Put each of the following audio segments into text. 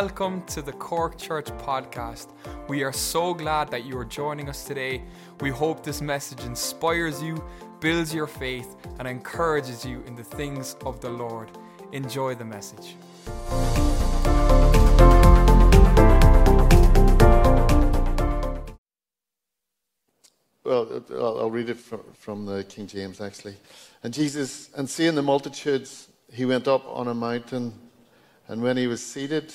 welcome to the Cork Church podcast. We are so glad that you are joining us today. We hope this message inspires you, builds your faith, and encourages you in the things of the Lord. Enjoy the message. Well, I'll read it from the King James actually. And Jesus, and seeing the multitudes, he went up on a mountain, and when he was seated,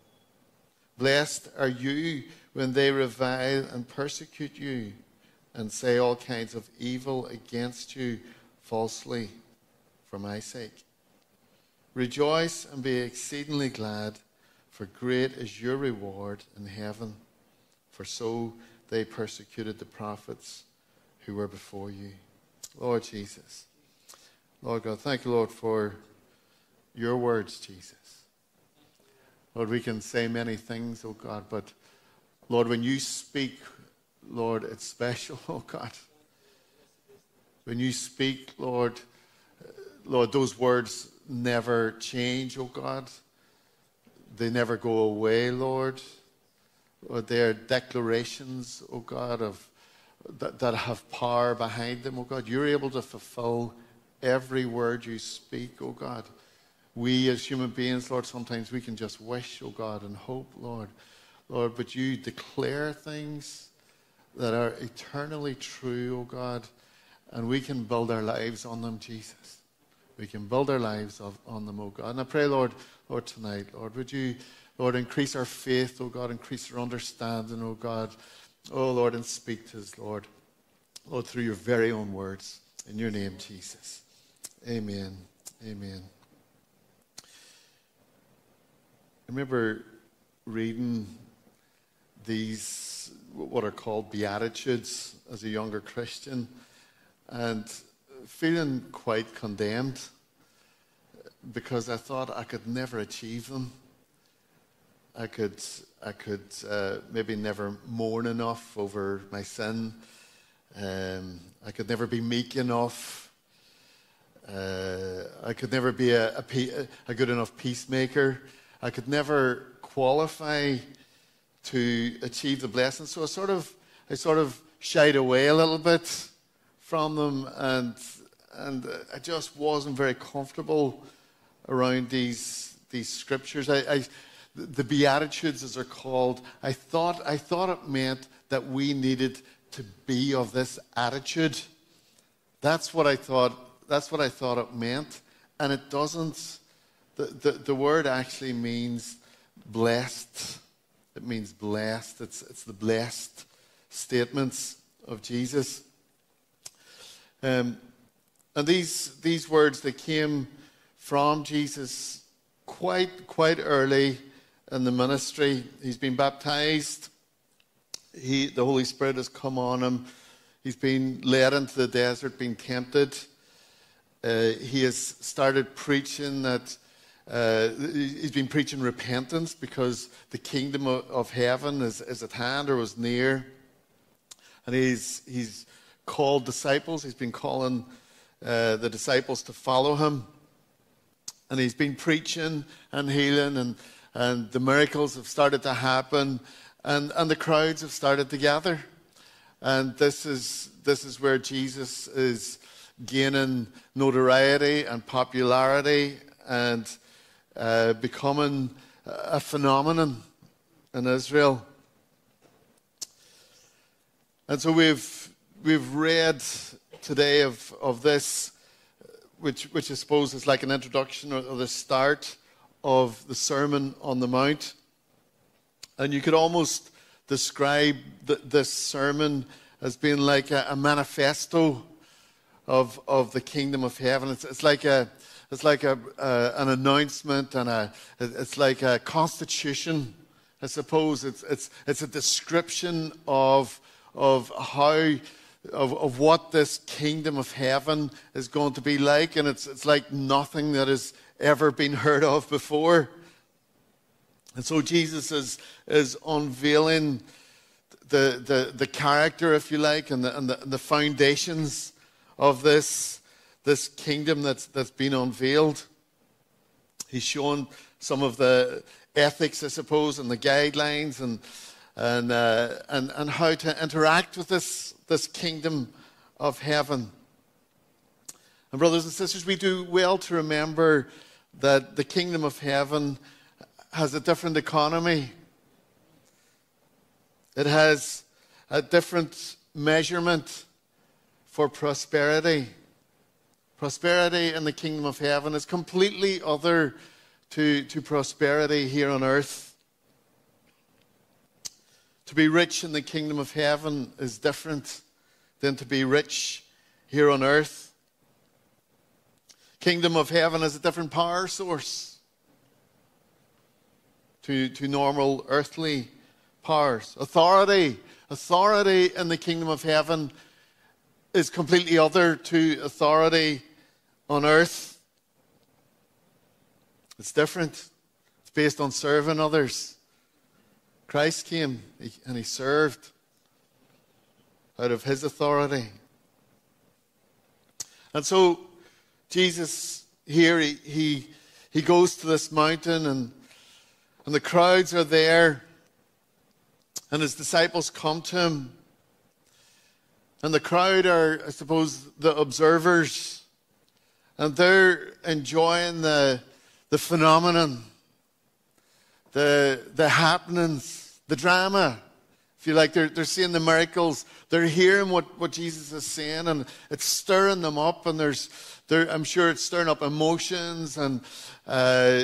Blessed are you when they revile and persecute you and say all kinds of evil against you falsely for my sake. Rejoice and be exceedingly glad, for great is your reward in heaven. For so they persecuted the prophets who were before you. Lord Jesus, Lord God, thank you, Lord, for your words, Jesus. Lord, we can say many things, oh God, but Lord, when you speak, Lord, it's special, oh God. When you speak, Lord, Lord, those words never change, oh God. They never go away, Lord. Lord, they are declarations, oh God, of that, that have power behind them, oh God. You're able to fulfill every word you speak, oh God. We as human beings, Lord, sometimes we can just wish, oh God, and hope, Lord. Lord, but you declare things that are eternally true, oh God, and we can build our lives on them, Jesus. We can build our lives of, on them, oh God. And I pray, Lord, Lord, tonight, Lord, would you, Lord, increase our faith, oh God, increase our understanding, oh God. Oh Lord, and speak to us, Lord. Lord, through your very own words. In your name, Jesus. Amen. Amen. I remember reading these, what are called Beatitudes, as a younger Christian, and feeling quite condemned because I thought I could never achieve them. I could, I could uh, maybe never mourn enough over my sin. Um, I could never be meek enough. Uh, I could never be a, a, a good enough peacemaker. I could never qualify to achieve the blessing. So I sort of, I sort of shied away a little bit from them, and and I just wasn't very comfortable around these these scriptures. I, I the Beatitudes, as they're called, I thought I thought it meant that we needed to be of this attitude. That's what I thought. That's what I thought it meant, and it doesn't. The, the, word actually means blessed. It means blessed. It's, it's the blessed statements of Jesus. Um, and these, these words, they came from Jesus quite, quite early in the ministry. He's been baptized. He, the Holy Spirit has come on him. He's been led into the desert, been tempted. Uh, he has started preaching that uh, he's been preaching repentance because the kingdom of, heaven is, is, at hand or was near. And he's, he's called disciples. He's been calling uh, the disciples to follow him. And he's been preaching and healing, and, and the miracles have started to happen, and, and the crowds have started to gather. And this is, this is where Jesus is gaining notoriety and popularity and uh, becoming a phenomenon in Israel. And so we've, we've read today of, of this, which, which I suppose is like an introduction or, or the start of the Sermon on the Mount. And you could almost describe the, this sermon as being like a, a manifesto of, of the kingdom of heaven. It's, it's like a, it's like a, uh, an announcement and a, it's like a constitution. I suppose it's, it's, it's a description of, of how, of, of what this kingdom of heaven is going to be like. And it's, it's like nothing that has ever been heard of before. And so Jesus is, is unveiling the, the, the character, if you like, and the, and the, the foundations of this, this kingdom that's, that's been unveiled. He's shown some of the ethics, I suppose, and the guidelines and, and, uh, and, and how to interact with this, this kingdom of heaven. And, brothers and sisters, we do well to remember that the kingdom of heaven has a different economy it has a different measurement for prosperity. Prosperity in the kingdom of heaven is completely other to, to prosperity here on earth. To be rich in the kingdom of heaven is different than to be rich here on earth. Kingdom of heaven has a different power source to, to normal earthly powers. Authority. Authority in the kingdom of heaven is completely other to authority on earth. It's different. It's based on serving others. Christ came and he served out of his authority. And so Jesus here, he, he, he goes to this mountain and, and the crowds are there and his disciples come to him. And the crowd are, I suppose, the observers. And they're enjoying the, the phenomenon, the, the happenings, the drama. If you like, they're, they're seeing the miracles. They're hearing what, what Jesus is saying, and it's stirring them up. And there's, I'm sure it's stirring up emotions and, uh,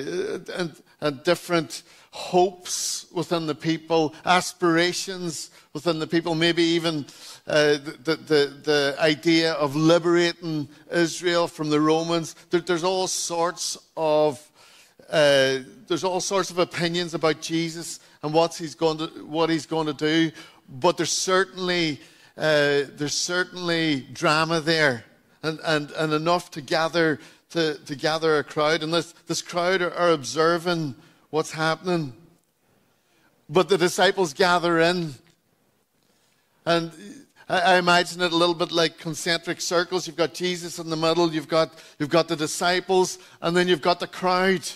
and, and different hopes within the people, aspirations within the people, maybe even uh, the, the, the, idea of liberating Israel from the Romans. There, there's all sorts of uh, there's all sorts of opinions about Jesus and what he's going to what he's going to do, but there's certainly uh, there's certainly drama there, and, and, and enough to gather to, to gather a crowd. And this this crowd are, are observing what's happening. But the disciples gather in. And I imagine it a little bit like concentric circles. You've got Jesus in the middle, you've got, you've got the disciples, and then you've got the crowd.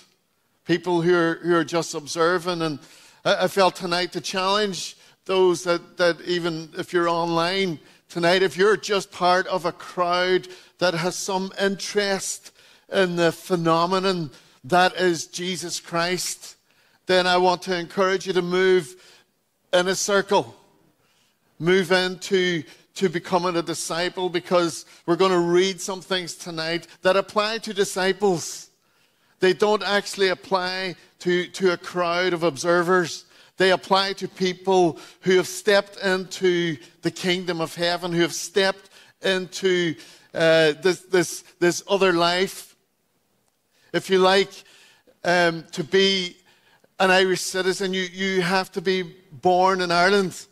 People who are, who are just observing. And I, felt tonight to challenge those that, that even if you're online tonight, if you're just part of a crowd that has some interest in the phenomenon that is Jesus Christ, then I want to encourage you to move in a circle. Move into to becoming a disciple because we're going to read some things tonight that apply to disciples. They don't actually apply to, to a crowd of observers. They apply to people who have stepped into the kingdom of heaven, who have stepped into uh, this, this, this other life if you like, um, to be an Irish citizen, you, you have to be born in Ireland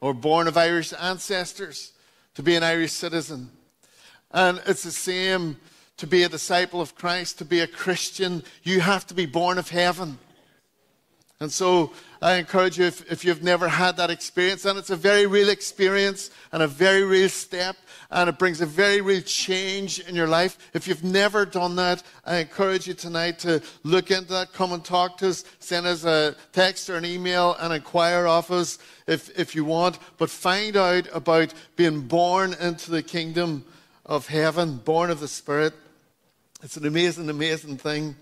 or born of Irish ancestors to be an Irish citizen. And it's the same to be a disciple of Christ, to be a Christian, you have to be born of heaven. And so I encourage you, if, if, you've never had that experience, and it's a very real experience and a very real step, and it brings a very real change in your life. If you've never done that, I encourage you tonight to look into that, come and talk to us, send us a text or an email, and inquire of us if, if you want. But find out about being born into the kingdom of heaven, born of the Spirit. It's an amazing, amazing thing.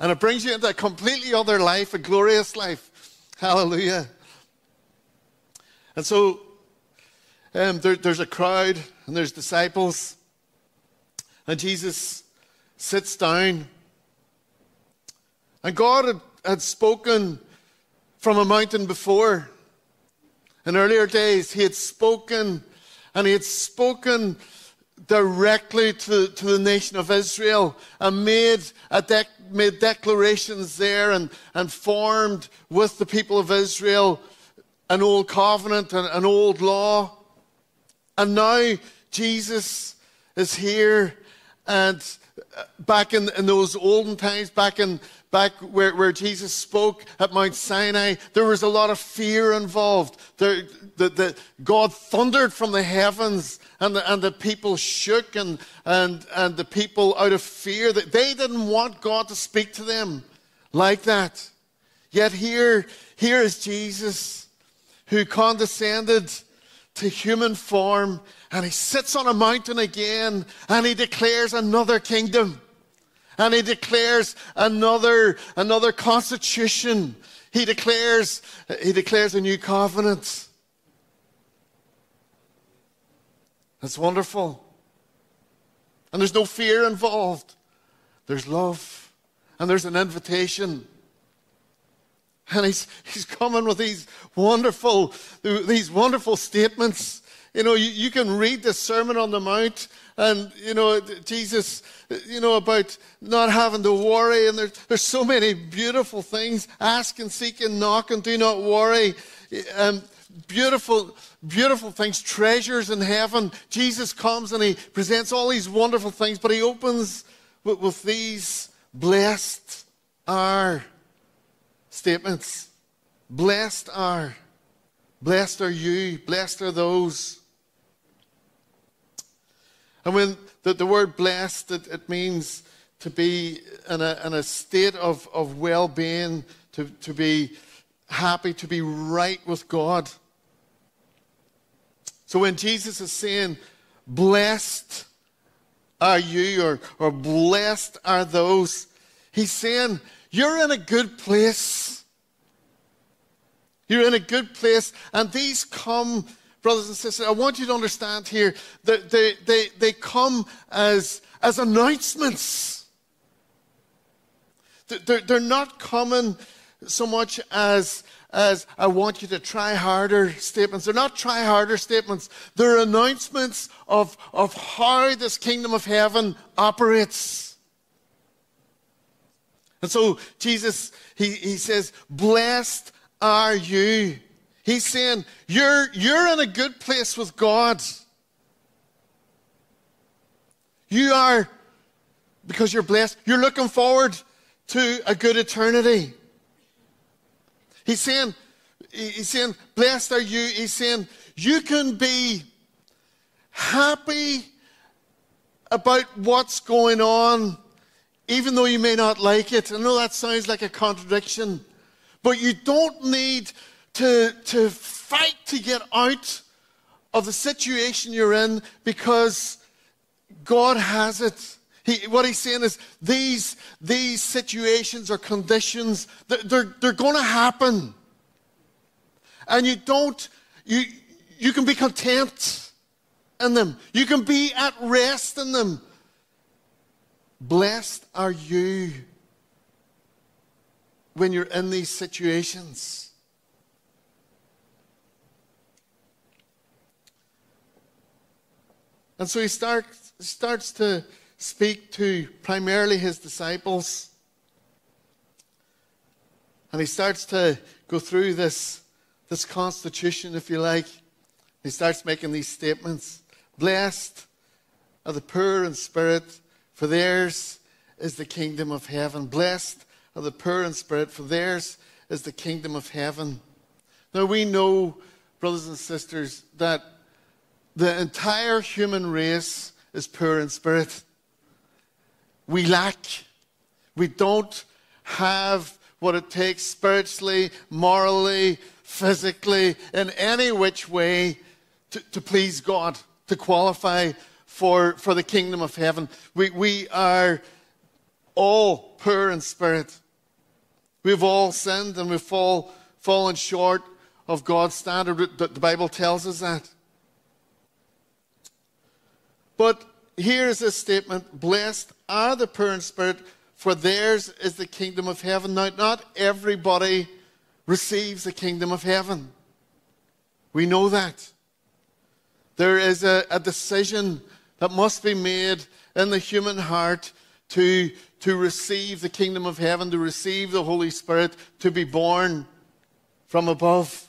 And it brings you into a completely other life, a glorious life. Hallelujah. And so um, there, there's a crowd and there's disciples. And Jesus sits down. And God had, had spoken from a mountain before. In earlier days, He had spoken, and He had spoken directly to, to the nation of Israel and made, de- made declarations there and, and formed with the people of Israel an old covenant and an old law. And now Jesus is here and back in, in those olden times, back in back where, where Jesus spoke at Mount Sinai, there was a lot of fear involved. There, the, the, God thundered from the heavens, and the, and the people shook, and, and, and the people, out of fear, that they didn't want God to speak to them like that. Yet here, here is Jesus who condescended to human form, and he sits on a mountain again, and he declares another kingdom. And he declares another, another constitution. He declares, he declares a new covenant. That's wonderful. And there's no fear involved. There's love. And there's an invitation. And he's, he's coming with these wonderful, these wonderful statements. You know, you, you can read the Sermon on the Mount and, you know, Jesus, you know, about not having to worry. And there's, there's so many beautiful things. Ask and seek and knock and do not worry. Um, beautiful, beautiful things, treasures in heaven. Jesus comes and he presents all these wonderful things, but he opens with, with these blessed are statements. Blessed are. Blessed are you. Blessed are those. And when the, the word blessed, it, it means to be in a, in a state of, of well being, to, to be happy, to be right with God. So when Jesus is saying, blessed are you, or, or blessed are those, he's saying, you're in a good place. You're in a good place, and these come brothers and sisters, I want you to understand here that they, they, they come as, as announcements. They're, they're not coming so much as, as I want you to try harder statements. They're not try harder statements. They're announcements of, of how this kingdom of heaven operates. And so Jesus, he, he says, Blessed are you He's saying, you're, you're in a good place with God. You are, because you're blessed, you're looking forward to a good eternity. He's saying, he's saying, blessed are you. He's saying, you can be happy about what's going on, even though you may not like it. I know that sounds like a contradiction, but you don't need to, to fight to get out of the situation you're in because God has it. He, what he's saying is these, these situations or conditions, they're, they're, they're going to happen. And you don't, you, you can be content in them. You can be at rest in them. Blessed are you when you're in these situations. And so he starts, starts to speak to primarily his disciples. And he starts to go through this, this constitution, if you like. He starts making these statements Blessed are the poor in spirit, for theirs is the kingdom of heaven. Blessed are the poor in spirit, for theirs is the kingdom of heaven. Now we know, brothers and sisters, that the entire human race is poor in spirit. We lack. We don't have what it takes spiritually, morally, physically, in any which way to, to please God, to qualify for, for the kingdom of heaven. We, we are all poor in spirit. We've all sinned and we've fall, fallen short of God's standard. The Bible tells us that. But here's a statement Blessed are the poor in spirit, for theirs is the kingdom of heaven. Now, not everybody receives the kingdom of heaven. We know that. There is a, a decision that must be made in the human heart to, to receive the kingdom of heaven, to receive the Holy Spirit, to be born from above.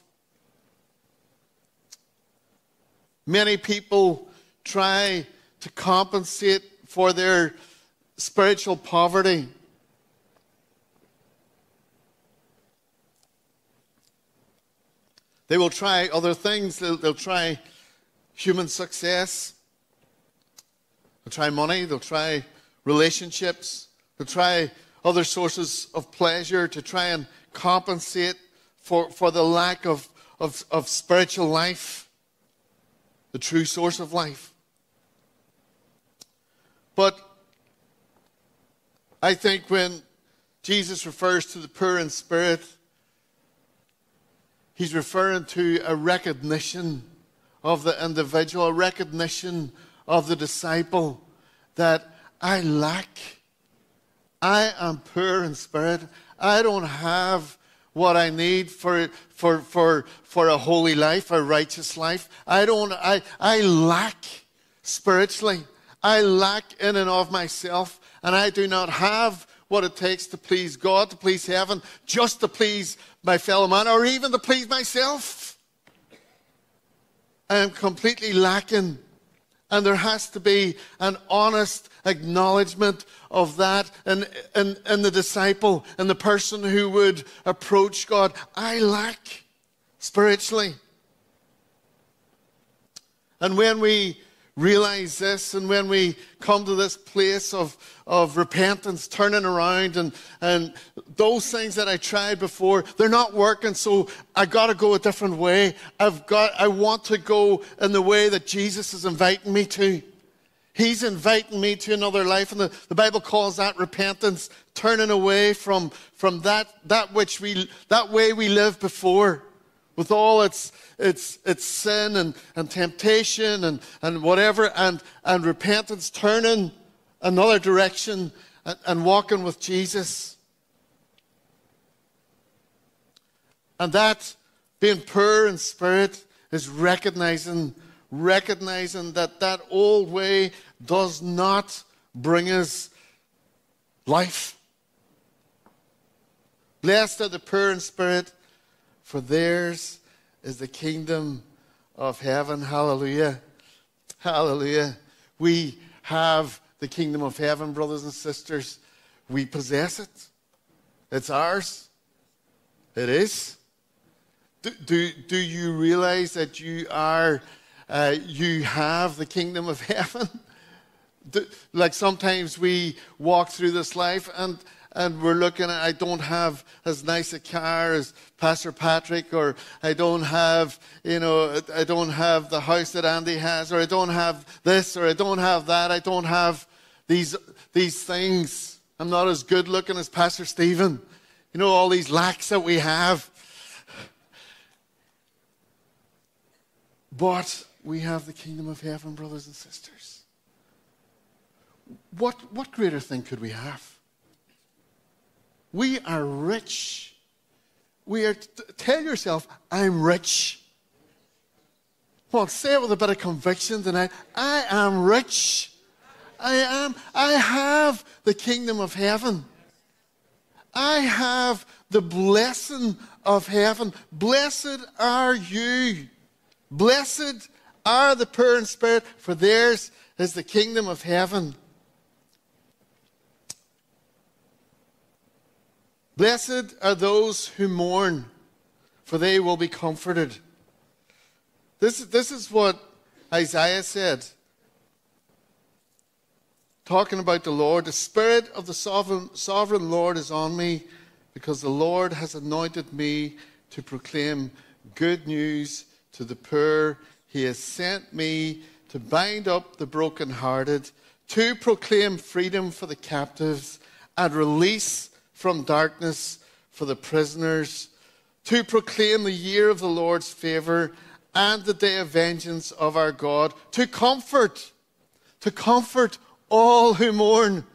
Many people try to compensate for their spiritual poverty. They will try other things. They'll, they'll, try human success. They'll try money. They'll try relationships. They'll try other sources of pleasure to try and compensate for, for the lack of, of, of spiritual life, the true source of life. But I think when Jesus refers to the poor in spirit, he's referring to a recognition of the individual, a recognition of the disciple that I lack. I am poor in spirit. I don't have what I need for, for, for, for a holy life, a righteous life. I don't, I, I lack spiritually. I lack in and of myself, and I do not have what it takes to please God, to please heaven, just to please my fellow man, or even to please myself. I am completely lacking. And there has to be an honest acknowledgement of that in, in, in the disciple and the person who would approach God. I lack spiritually. And when we realize this and when we come to this place of, of repentance, turning around, and, and those things that I tried before, they're not working, so I got to go a different way. I've got, I want to go in the way that Jesus is inviting me to. He's inviting me to another life, and the, the Bible calls that repentance, turning away from, from that, that which we, that way we lived before with all its, its, its sin and, and temptation and, and whatever, and, and repentance, turning another direction and, and walking with Jesus. And that, being poor in spirit, is recognizing, recognizing that that old way does not bring us life. Blessed are the poor in spirit for theirs is the kingdom of heaven. Hallelujah. Hallelujah. We have the kingdom of heaven, brothers and sisters. We possess it. It's ours. It is. Do, do, do you realize that you are, uh, you have the kingdom of heaven? Do, like sometimes we walk through this life and and we're looking at, I don't have as nice a car as Pastor Patrick, or I don't have, you know, I don't have the house that Andy has, or I don't have this, or I don't have that, I don't have these, these things. I'm not as good looking as Pastor Stephen. You know, all these lacks that we have. But we have the kingdom of heaven, brothers and sisters. What, what greater thing could we have? We are rich. We are, tell yourself, I'm rich. Well, say it with a bit of conviction tonight. I am rich. I am, I have the kingdom of heaven. I have the blessing of heaven. Blessed are you. Blessed are the poor in spirit, for theirs is the kingdom of heaven. Blessed are those who mourn, for they will be comforted. This, this is what Isaiah said. Talking about the Lord, the Spirit of the sovereign, sovereign Lord is on me because the Lord has anointed me to proclaim good news to the poor. He has sent me to bind up the brokenhearted, to proclaim freedom for the captives and release from darkness for the prisoners, to proclaim the year of the Lord's favor and the day of vengeance of our God, to comfort, to comfort all who mourn,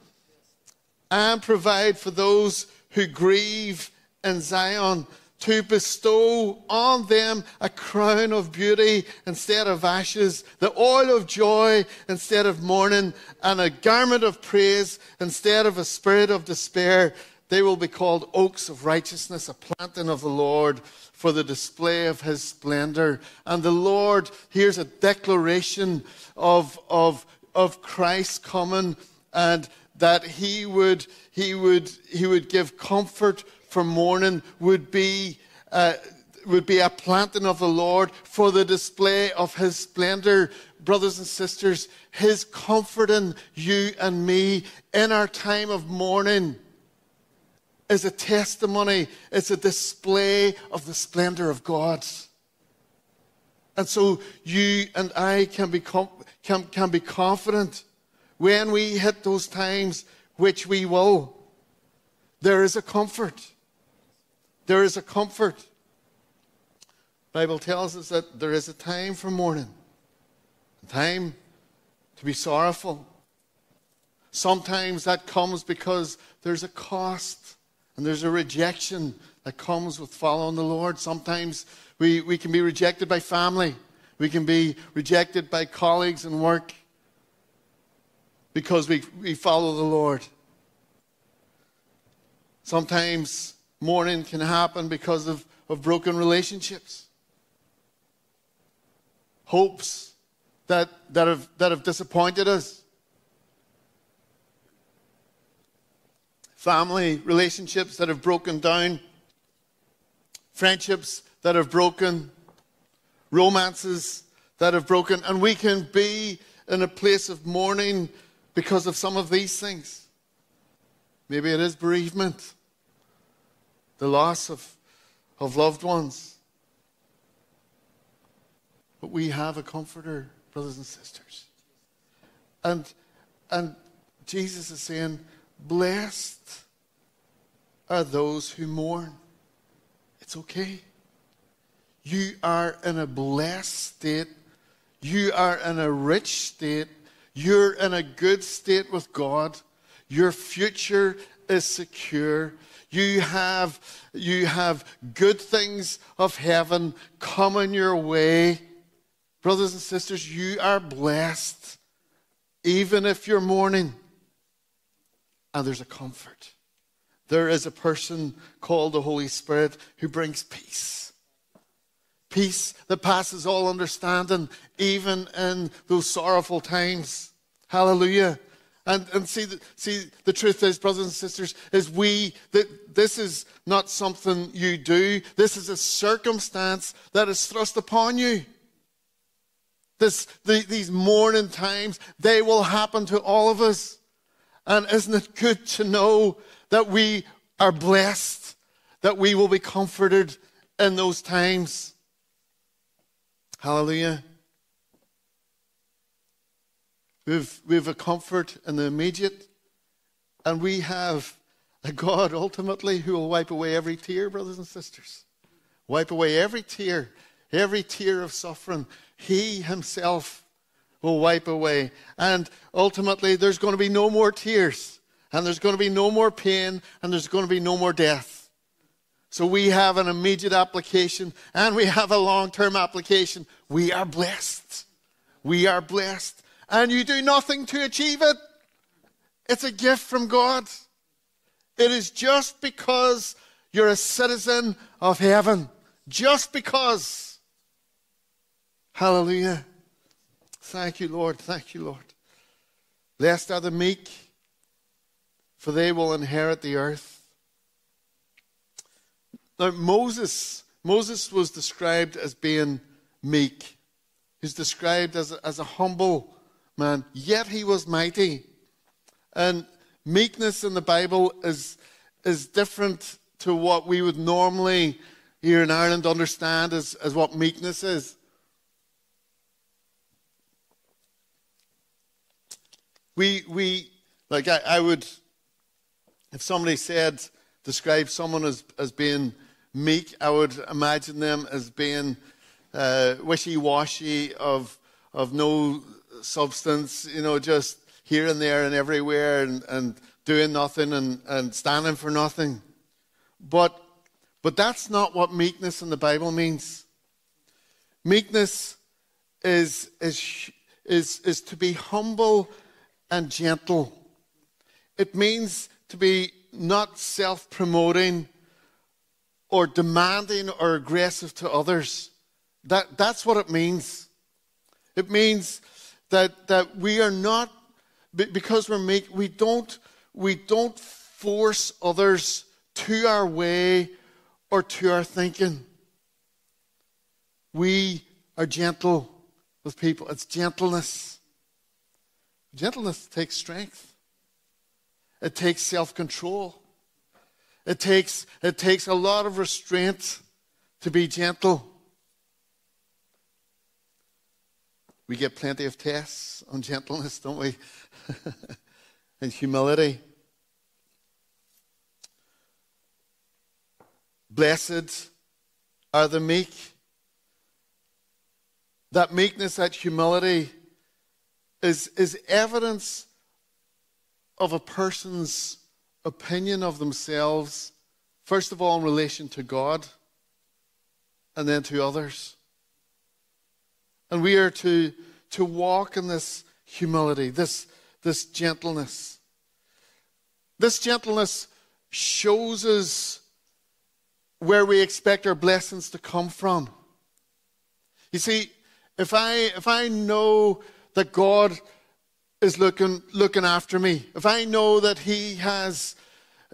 and provide for those who grieve in Zion, to bestow on them a crown of beauty instead of ashes, the oil of joy instead of mourning, and a garment of praise instead of a spirit of despair. They will be called oaks of righteousness, a planting of the Lord for the display of his splendor. And the Lord, here's a declaration of, of, of Christ coming and that he would, he would, he would give comfort for mourning, would be, uh, would be a planting of the Lord for the display of his splendor. Brothers and sisters, his comforting you and me in our time of mourning is a testimony, it's a display of the splendor of God. And so you and I can be, can, can be confident when we hit those times, which we will. There is a comfort. There is a comfort. Bible tells us that there is a time for mourning, a time to be sorrowful. Sometimes that comes because there's a cost and there's a rejection that comes with following the Lord. Sometimes we, we can be rejected by family, we can be rejected by colleagues and work because we, we follow the Lord. Sometimes mourning can happen because of, of broken relationships, hopes that, that, have, that have disappointed us. Family relationships that have broken down, friendships that have broken, romances that have broken, and we can be in a place of mourning because of some of these things. Maybe it is bereavement, the loss of, of loved ones. But we have a comforter, brothers and sisters. And, and Jesus is saying, Blessed are those who mourn. It's okay. You are in a blessed state. You are in a rich state. You're in a good state with God. Your future is secure. You have, you have good things of heaven coming your way. Brothers and sisters, you are blessed, even if you're mourning and there's a comfort. There is a person called the Holy Spirit who brings peace. Peace that passes all understanding, even in those sorrowful times. Hallelujah. And, and see, the, see, the truth is, brothers and sisters, is we, that this is not something you do. This is a circumstance that is thrust upon you. This, the, these mourning times, they will happen to all of us. And isn't it good to know that we are blessed, that we will be comforted in those times? Hallelujah. We've, we've a comfort in the immediate, and we have a God ultimately who will wipe away every tear, brothers and sisters. Wipe away every tear, every tear of suffering. He himself will wipe away. And ultimately, there's going to be no more tears, and there's going to be no more pain, and there's going to be no more death. So we have an immediate application, and we have a long term application. We are blessed. We are blessed. And you do nothing to achieve it, it's a gift from God. It is just because you're a citizen of heaven. Just because. Hallelujah. Thank you, Lord. Thank you, Lord. Blessed are the meek, for they will inherit the earth. Now, Moses, Moses was described as being meek. He's described as a, as a humble man, yet he was mighty. And meekness in the Bible is, is different to what we would normally here in Ireland understand as, as what meekness is. We, we like I, I would If somebody said, describe someone as, as being meek, I would imagine them as being uh, wishy washy, of, of no substance, you know, just here and there and everywhere and, and doing nothing and, and standing for nothing. But, but that's not what meekness in the Bible means. Meekness is, is, is, is to be humble and gentle. It means to be not self promoting or demanding or aggressive to others. That, that's what it means. It means that, that we are not, because we're we don't, we don't force others to our way or to our thinking. We are gentle with people. It's gentleness. Gentleness takes strength. It takes self control. It takes, it takes a lot of restraint to be gentle. We get plenty of tests on gentleness, don't we? and humility. Blessed are the meek. That meekness, that humility is, is evidence of a person's opinion of themselves, first of all, in relation to God and then to others. And we are to, to walk in this humility, this, this gentleness. This gentleness shows us where we expect our blessings to come from. You see, if I, if I know that God is looking, looking after me, if I know that He has,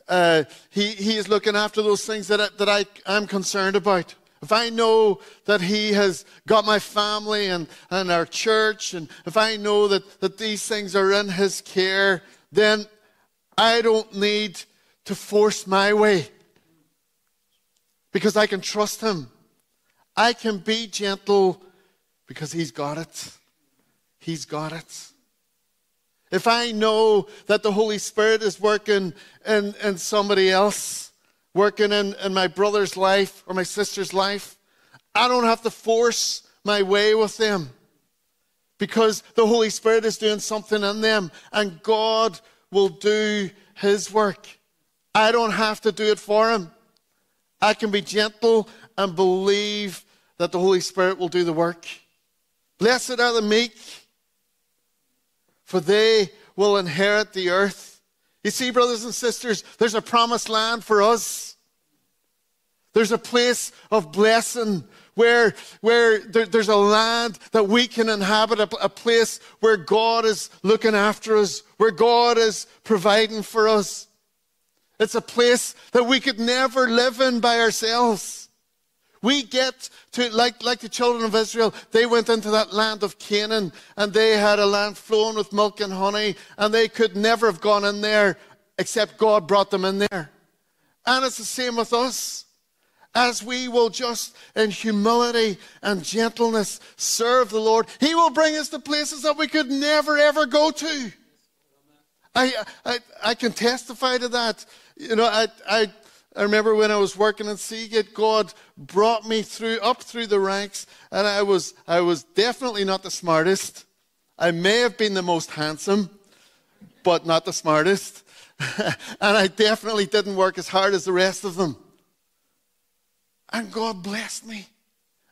uh, he, he is looking after those things that, I, that I, I'm concerned about, if I know that He has got my family and, and our church, and if I know that, that these things are in His care, then I don't need to force my way because I can trust Him. I can be gentle because He's got it. He's got it. If I know that the Holy Spirit is working in, in somebody else, working in, in my brother's life or my sister's life, I don't have to force my way with them because the Holy Spirit is doing something in them and God will do His work. I don't have to do it for Him. I can be gentle and believe that the Holy Spirit will do the work. Blessed are the meek for they will inherit the earth. You see, brothers and sisters, there's a promised land for us. There's a place of blessing where, where there, there's a land that we can inhabit, a, a place where God is looking after us, where God is providing for us. It's a place that we could never live in by ourselves. We get to, like, like the children of Israel, they went into that land of Canaan and they had a land flowing with milk and honey, and they could never have gone in there except God brought them in there. And it's the same with us. As we will just in humility and gentleness serve the Lord, He will bring us to places that we could never ever go to. I, I, I can testify to that. You know, I, I I remember when I was working in Seagate, God brought me through up through the ranks, and I was I was definitely not the smartest. I may have been the most handsome, but not the smartest. and I definitely didn't work as hard as the rest of them. And God blessed me.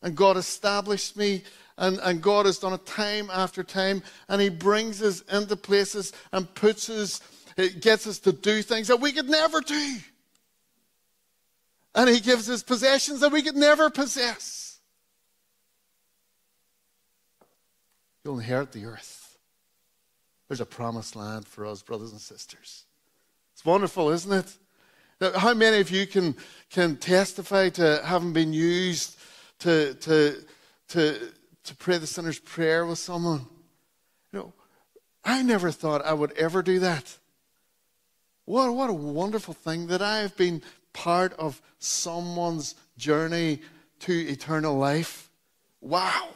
And God established me. And, and God has done it time after time. And He brings us into places and puts us, it gets us to do things that we could never do. And he gives us possessions that we could never possess. You'll inherit the earth. There's a promised land for us, brothers and sisters. It's wonderful, isn't it? How many of you can, can testify to having been used to, to, to, to pray the sinner's prayer with someone? You know, I never thought I would ever do that. What, what a wonderful thing that I have been part of someone's journey to eternal life. Wow.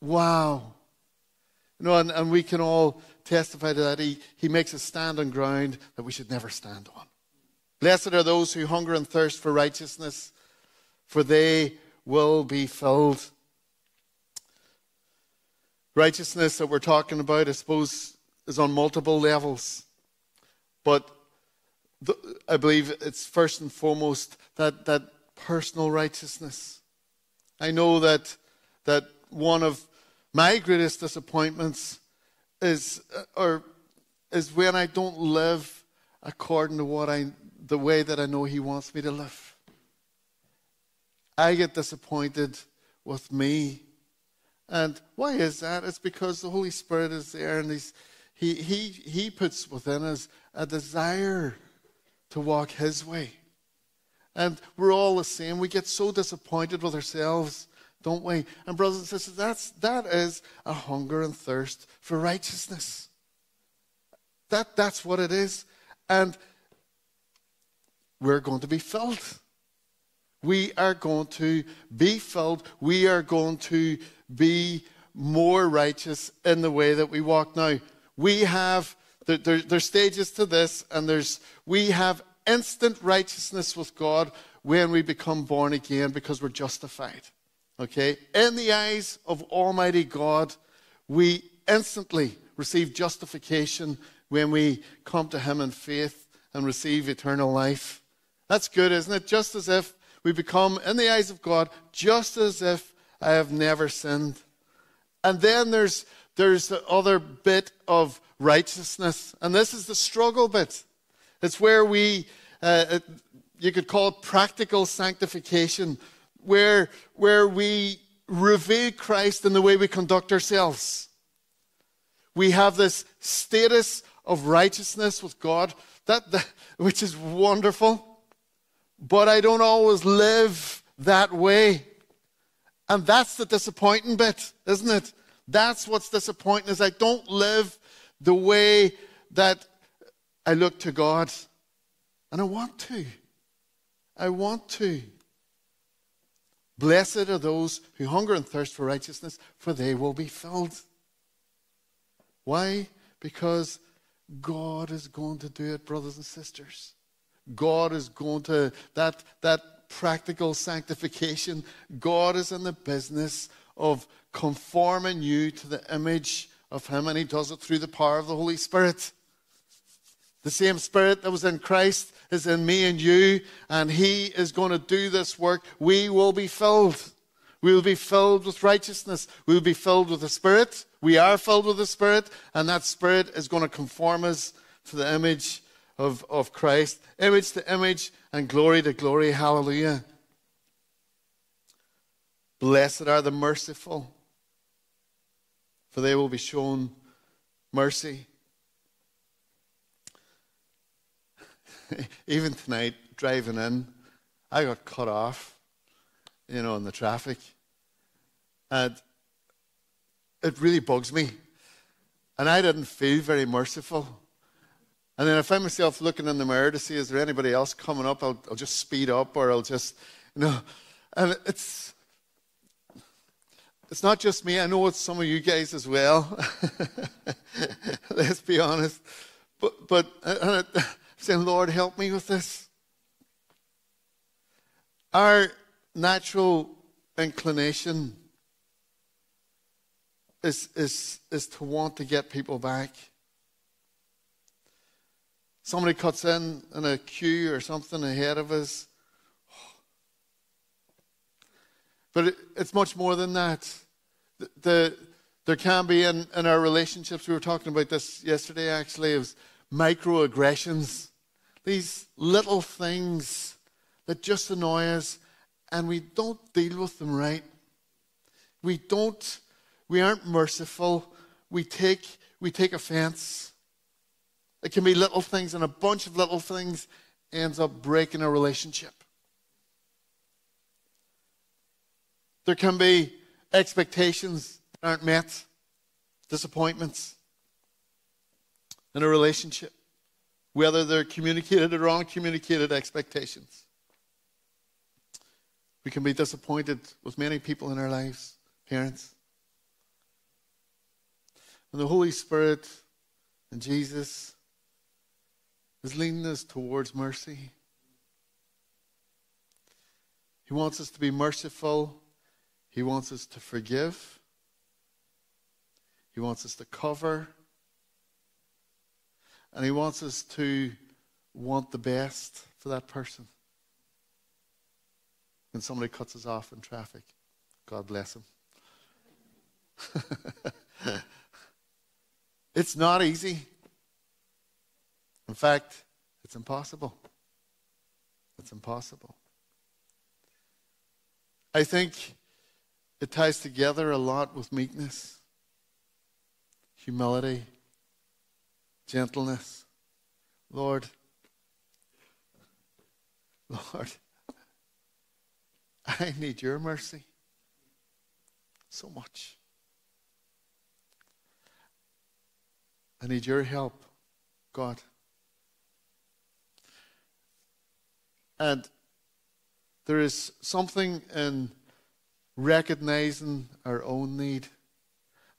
Wow. You know, and, and we can all testify to that. He, he makes us stand on ground that we should never stand on. Blessed are those who hunger and thirst for righteousness, for they will be filled. Righteousness that we're talking about, I suppose, is on multiple levels. But I believe it's first and foremost that, that personal righteousness. I know that, that one of my greatest disappointments is, uh, or, is when I don't live according to what I, the way that I know He wants me to live. I get disappointed with me. And why is that? It's because the Holy Spirit is there and he's, he, he, he puts within us a desire to walk His way. And we're all the same. We get so disappointed with ourselves, don't we? And brothers and sisters, that's, that is a hunger and thirst for righteousness. That, that's what it is. And we're going to be filled. We are going to be filled. We are going to be more righteous in the way that we walk now. We have, there, there, there's stages to this, and there's, we have instant righteousness with God when we become born again because we're justified. Okay? In the eyes of Almighty God, we instantly receive justification when we come to Him in faith and receive eternal life. That's good, isn't it? Just as if we become, in the eyes of God, just as if I have never sinned. And then there's, there's the other bit of righteousness, and this is the struggle bit. It's where we, uh, it, you could call it practical sanctification, where, where we reveal Christ in the way we conduct ourselves. We have this status of righteousness with God, that, that, which is wonderful, but I don't always live that way. And that's the disappointing bit, isn't it? That's what's disappointing is I don't live the way that I look to God. And I want to. I want to. Blessed are those who hunger and thirst for righteousness, for they will be filled. Why? Because God is going to do it, brothers and sisters. God is going to, that, that practical sanctification, God is in the business of conforming you to the image of Him, and He does it through the power of the Holy Spirit. The same Spirit that was in Christ is in me and you, and He is going to do this work. We will be filled. We will be filled with righteousness. We will be filled with the Spirit. We are filled with the Spirit, and that Spirit is going to conform us to the image of, of Christ. Image to image and glory to glory. Hallelujah. Blessed are the merciful, for they will be shown mercy. Even tonight, driving in, I got cut off, you know, in the traffic. And it really bugs me. And I didn't feel very merciful. And then I find myself looking in the mirror to see is there anybody else coming up? I'll, I'll just speed up or I'll just, you know. And it's, it's not just me. I know it's some of you guys as well. Let's be honest. But, but uh, uh, and I, saying, Lord, help me with this. Our natural inclination is, is, is to want to get people back. Somebody cuts in in a queue or something ahead of us. But it, it's much more than that. The, the, there can be in, in our relationships, we were talking about this yesterday actually, was microaggressions. These little things that just annoy us and we don't deal with them right. We don't, we aren't merciful. We take, we take offense. It can be little things, and a bunch of little things ends up breaking a relationship. There can be expectations that aren't met, disappointments in a relationship, whether they're communicated or uncommunicated expectations. We can be disappointed with many people in our lives, parents. And the Holy Spirit And Jesus is leading us towards mercy. He wants us to be merciful. He wants us to forgive. He wants us to cover. And He wants us to want the best for that person. When somebody cuts us off in traffic, God bless him. it's not easy. In fact, it's impossible. It's impossible. I think it ties together a lot with meekness, humility, gentleness. Lord, Lord, I need your mercy so much. I need your help, God. And there is something in recognizing our own need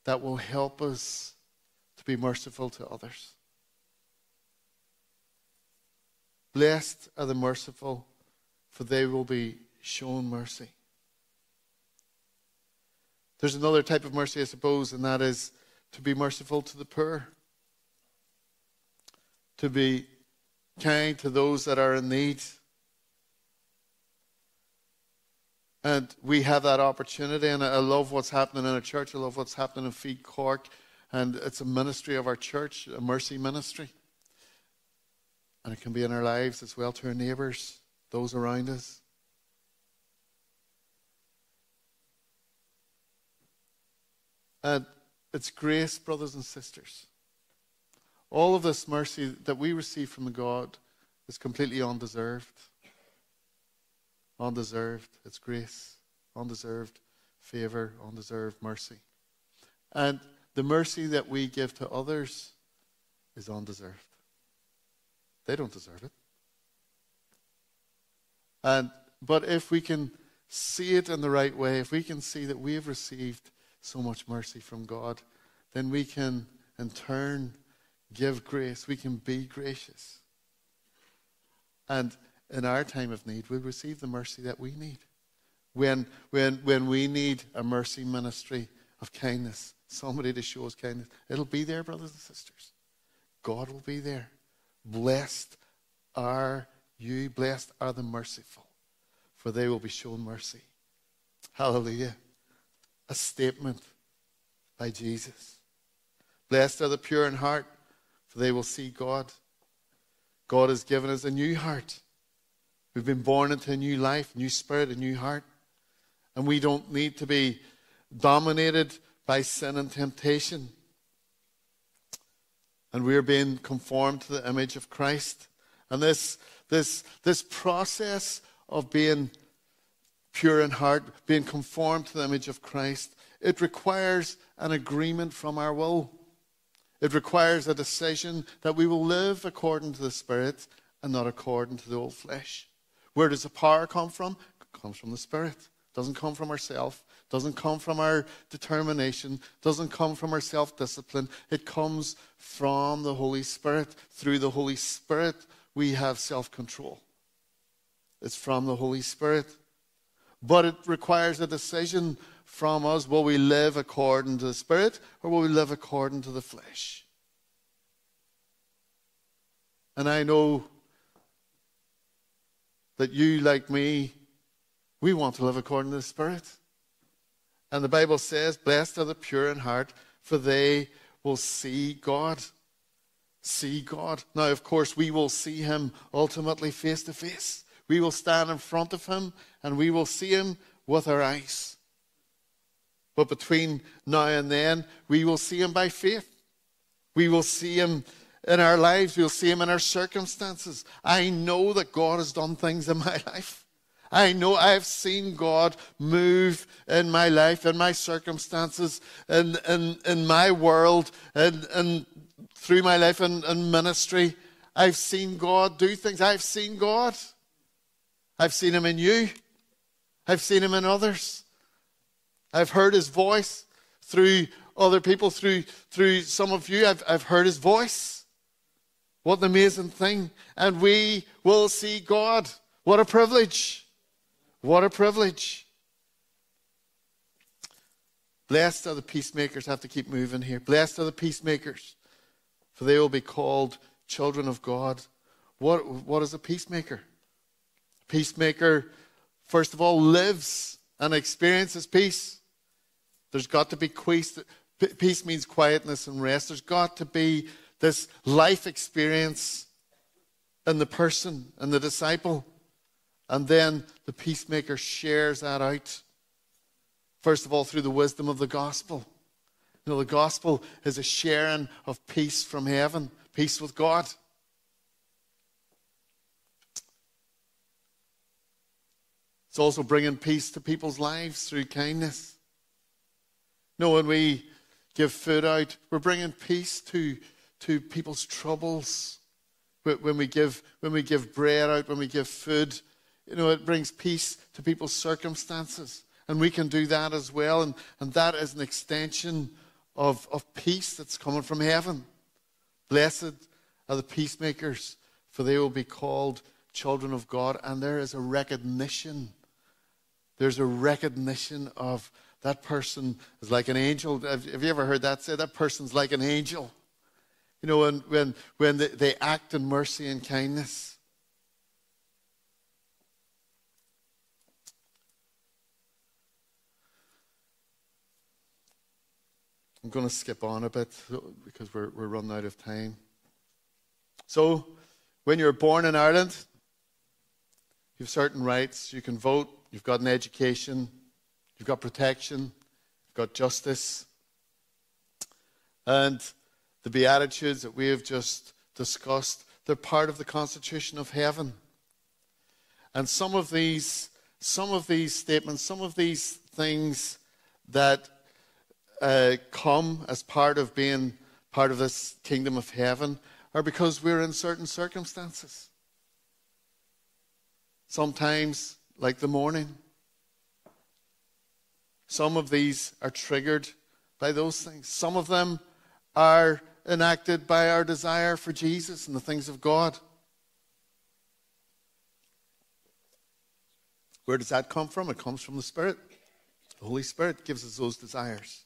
that will help us to be merciful to others. Blessed are the merciful, for they will be shown mercy. There's another type of mercy, I suppose, and that is to be merciful to the poor, to be kind to those that are in need. And we have that opportunity, and I love what's happening in a church. I love what's happening in Feed Cork, and it's a ministry of our church, a mercy ministry. And it can be in our lives as well to our neighbours, those around us. And it's grace, brothers and sisters. All of this mercy that we receive from God is completely undeserved. Undeserved. It's grace. Undeserved favor, undeserved mercy. And the mercy that we give to others is undeserved. They don't deserve it. And, but if we can see it in the right way, if we can see that we have received so much mercy from God, then we can in turn give grace. We can be gracious. And in our time of need, we'll receive the mercy that we need. When, when, when we need a mercy ministry of kindness, somebody to show us kindness, it'll be there, brothers and sisters. God will be there. Blessed are you, blessed are the merciful, for they will be shown mercy. Hallelujah. A statement by Jesus. Blessed are the pure in heart, for they will see God. God has given us a new heart. We've been born into a new life, new spirit, a new heart. And we don't need to be dominated by sin and temptation and we're being conformed to the image of Christ. And this, this, this process of being pure in heart, being conformed to the image of Christ, it requires an agreement from our will. It requires a decision that we will live according to the Spirit and not according to the old flesh. Where does the power come from? It comes from the Spirit. It doesn't come from ourselves doesn't come from our determination, doesn't come from our self discipline. It comes from the Holy Spirit. Through the Holy Spirit, we have self control. It's from the Holy Spirit. But it requires a decision from us will we live according to the Spirit or will we live according to the flesh? And I know that you, like me, we want to live according to the Spirit. And the Bible says, Blessed are the pure in heart, for they will see God. See God. Now, of course, we will see Him ultimately face to face. We will stand in front of Him and we will see Him with our eyes. But between now and then, we will see Him by faith. We will see Him in our lives. We'll see Him in our circumstances. I know that God has done things in my life. I know I've seen God move in my life, in my circumstances, in, in, in my world, and, and through my life in, in ministry. I've seen God do things. I've seen God. I've seen Him in you. I've seen Him in others. I've heard His voice through other people, through, through some of you, I've, I've heard his voice. What an amazing thing. And we will see God. What a privilege. What a privilege. Blessed are the peacemakers. I have to keep moving here. Blessed are the peacemakers, for they will be called children of God. What, what is a peacemaker? Peacemaker, first of all, lives and experiences peace. There's got to be peace. Peace means quietness and rest. There's got to be this life experience in the person and the disciple. And then the peacemaker shares that out. First of all, through the wisdom of the gospel. You know, the gospel is a sharing of peace from heaven, peace with God. It's also bringing peace to people's lives through kindness. You know, when we give food out, we're bringing peace to, to people's troubles. When we, give, when we give bread out, when we give food, you know, it brings peace to people's circumstances. And we can do that as well. And, and that is an extension of, of peace that's coming from heaven. Blessed are the peacemakers, for they will be called children of God. And there is a recognition. There's a recognition of that person is like an angel. Have, have you ever heard that say? That person's like an angel. You know, when, when, when they, they act in mercy and kindness. I'm going to skip on a bit because we're, we're running out of time. So, when you're born in Ireland, you have certain rights. You can vote, you've got an education, you've got protection, you've got justice. And the Beatitudes that we have just discussed, they're part of the Constitution of Heaven. And some of these, some of these statements, some of these things that uh, come as part of being part of this kingdom of heaven are because we're in certain circumstances. Sometimes, like the morning, some of these are triggered by those things. Some of them are enacted by our desire for Jesus and the things of God. Where does that come from? It comes from the Spirit. The Holy Spirit gives us those desires.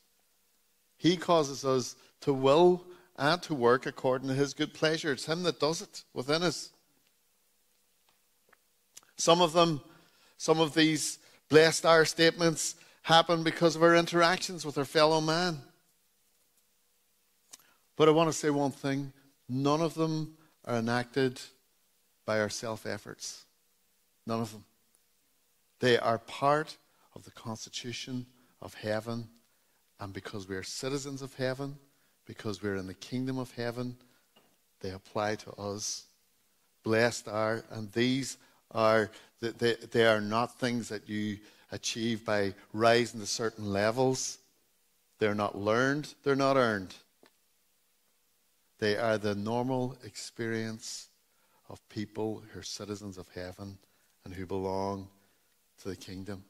He causes us to will and to work according to His good pleasure. It's Him that does it within us. Some of them, some of these blessed are statements happen because of our interactions with our fellow man. But I want to say one thing none of them are enacted by our self efforts. None of them. They are part of the constitution of heaven and because we are citizens of heaven, because we're in the kingdom of heaven, they apply to us. Blessed are, and these are, they, they are not things that you achieve by rising to certain levels. They're not learned, they're not earned. They are the normal experience of people who are citizens of heaven and who belong to the kingdom.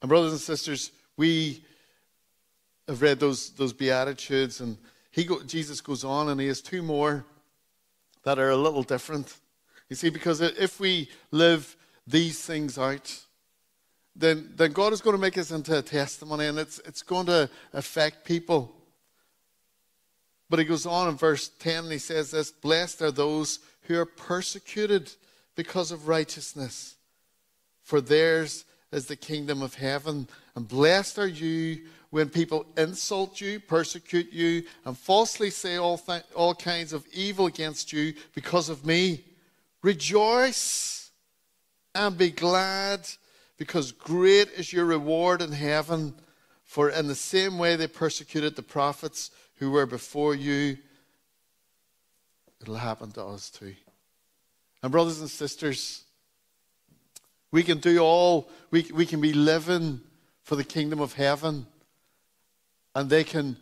And, brothers and sisters, we have read those, those Beatitudes, and he go, Jesus goes on, and he has two more that are a little different. You see, because if we live these things out, then, then God is going to make us into a testimony, and it's, it's going to affect people. But he goes on in verse 10 and he says this Blessed are those who are persecuted because of righteousness, for theirs is the kingdom of heaven. And blessed are you when people insult you, persecute you, and falsely say all, th- all kinds of evil against you because of me. Rejoice and be glad, because great is your reward in heaven. For in the same way they persecuted the prophets who were before you, it'll happen to us too. And, brothers and sisters, we can do all, we, we can be living for the kingdom of heaven. And they can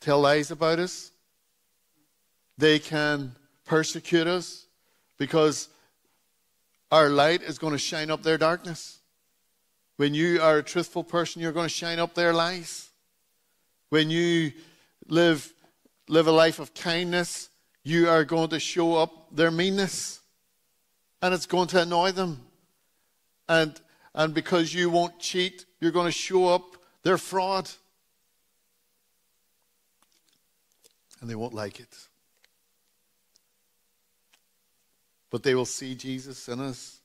tell lies about us. They can persecute us because our light is going to shine up their darkness. When you are a truthful person, you're going to shine up their lies. When you live, live a life of kindness, you are going to show up their meanness. And it's going to annoy them. And, and because you won't cheat, you're going to show up their fraud. And they won't like it. But they will see Jesus in us.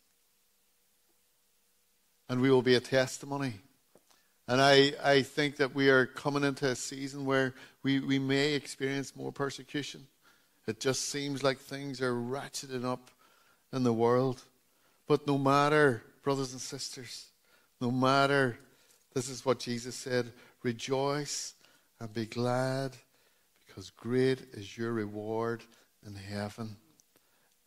And we will be a testimony. And I, I think that we are coming into a season where we, we may experience more persecution. It just seems like things are ratcheting up in the world. But no matter, brothers and sisters, no matter, this is what Jesus said rejoice and be glad because great is your reward in heaven.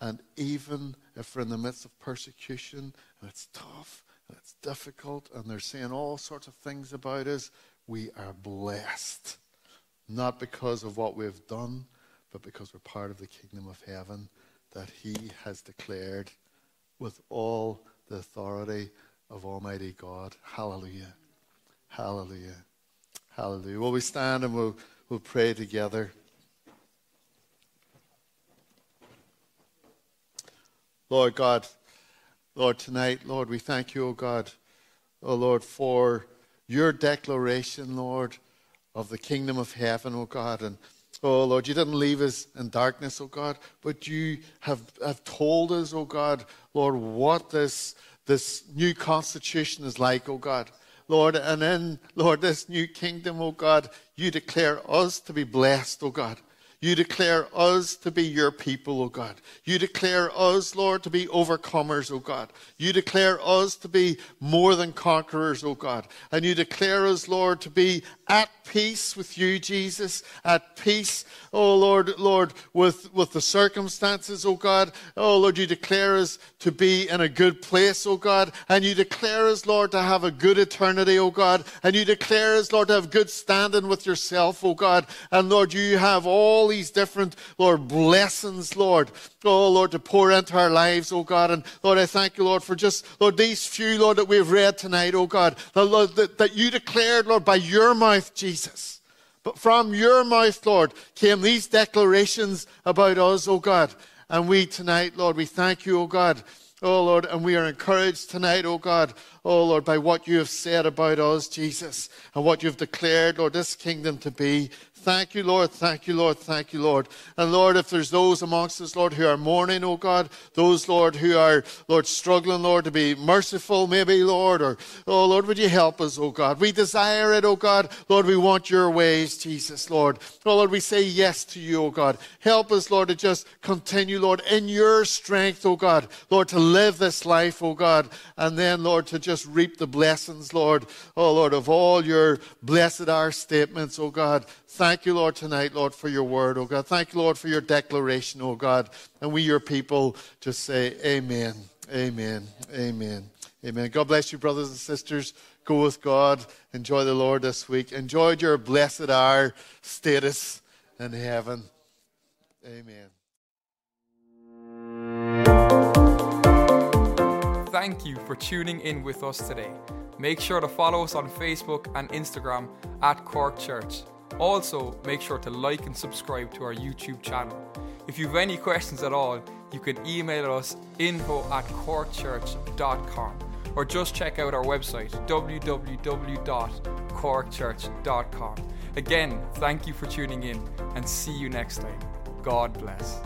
And even if we're in the midst of persecution and it's tough and it's difficult and they're saying all sorts of things about us, we are blessed. Not because of what we've done, but because we're part of the kingdom of heaven that He has declared with all the authority of Almighty God. Hallelujah. Hallelujah. Hallelujah. Will we stand and we'll, we'll pray together? Lord God, Lord, tonight, Lord, we thank you, O God, O Lord, for your declaration, Lord, of the kingdom of heaven, O God. And Oh Lord, you didn't leave us in darkness, oh God, but you have, have told us, oh God, Lord, what this, this new constitution is like, oh God. Lord, and in, Lord, this new kingdom, oh God, you declare us to be blessed, oh God. You declare us to be your people, O God. You declare us, Lord, to be overcomers, O God. You declare us to be more than conquerors, O God. And you declare us, Lord, to be at peace with you, Jesus, at peace, O Lord, Lord, with, with the circumstances, O God. O Lord, you declare us to be in a good place, O God. And you declare us, Lord, to have a good eternity, O God. And you declare us, Lord, to have good standing with yourself, O God. And Lord, you have all these different, Lord, blessings, Lord. Oh Lord, to pour into our lives, oh God. And Lord, I thank you, Lord, for just, Lord, these few, Lord, that we've read tonight, oh God. That, Lord, that, that you declared, Lord, by your mouth, Jesus. But from your mouth, Lord, came these declarations about us, oh God. And we tonight, Lord, we thank you, oh God. Oh Lord, and we are encouraged tonight, oh God, oh Lord, by what you have said about us, Jesus, and what you've declared, Lord, this kingdom to be. Thank you, Lord. Thank you, Lord. Thank you, Lord. And Lord, if there's those amongst us, Lord, who are mourning, oh God, those, Lord, who are, Lord, struggling, Lord, to be merciful, maybe, Lord, or, oh Lord, would you help us, oh God? We desire it, oh God. Lord, we want your ways, Jesus, Lord. Oh Lord, we say yes to you, oh God. Help us, Lord, to just continue, Lord, in your strength, oh God, Lord, to live this life, oh God, and then, Lord, to just reap the blessings, Lord, oh Lord, of all your blessed are statements, oh God. Thank you, Lord, tonight, Lord, for your word, oh God. Thank you, Lord, for your declaration, oh God. And we, your people, just say, Amen, Amen, Amen, Amen. God bless you, brothers and sisters. Go with God. Enjoy the Lord this week. Enjoy your blessed hour status in heaven. Amen. Thank you for tuning in with us today. Make sure to follow us on Facebook and Instagram at Cork Church. Also, make sure to like and subscribe to our YouTube channel. If you have any questions at all, you can email us info at corkchurch.com or just check out our website www.corkchurch.com. Again, thank you for tuning in and see you next time. God bless.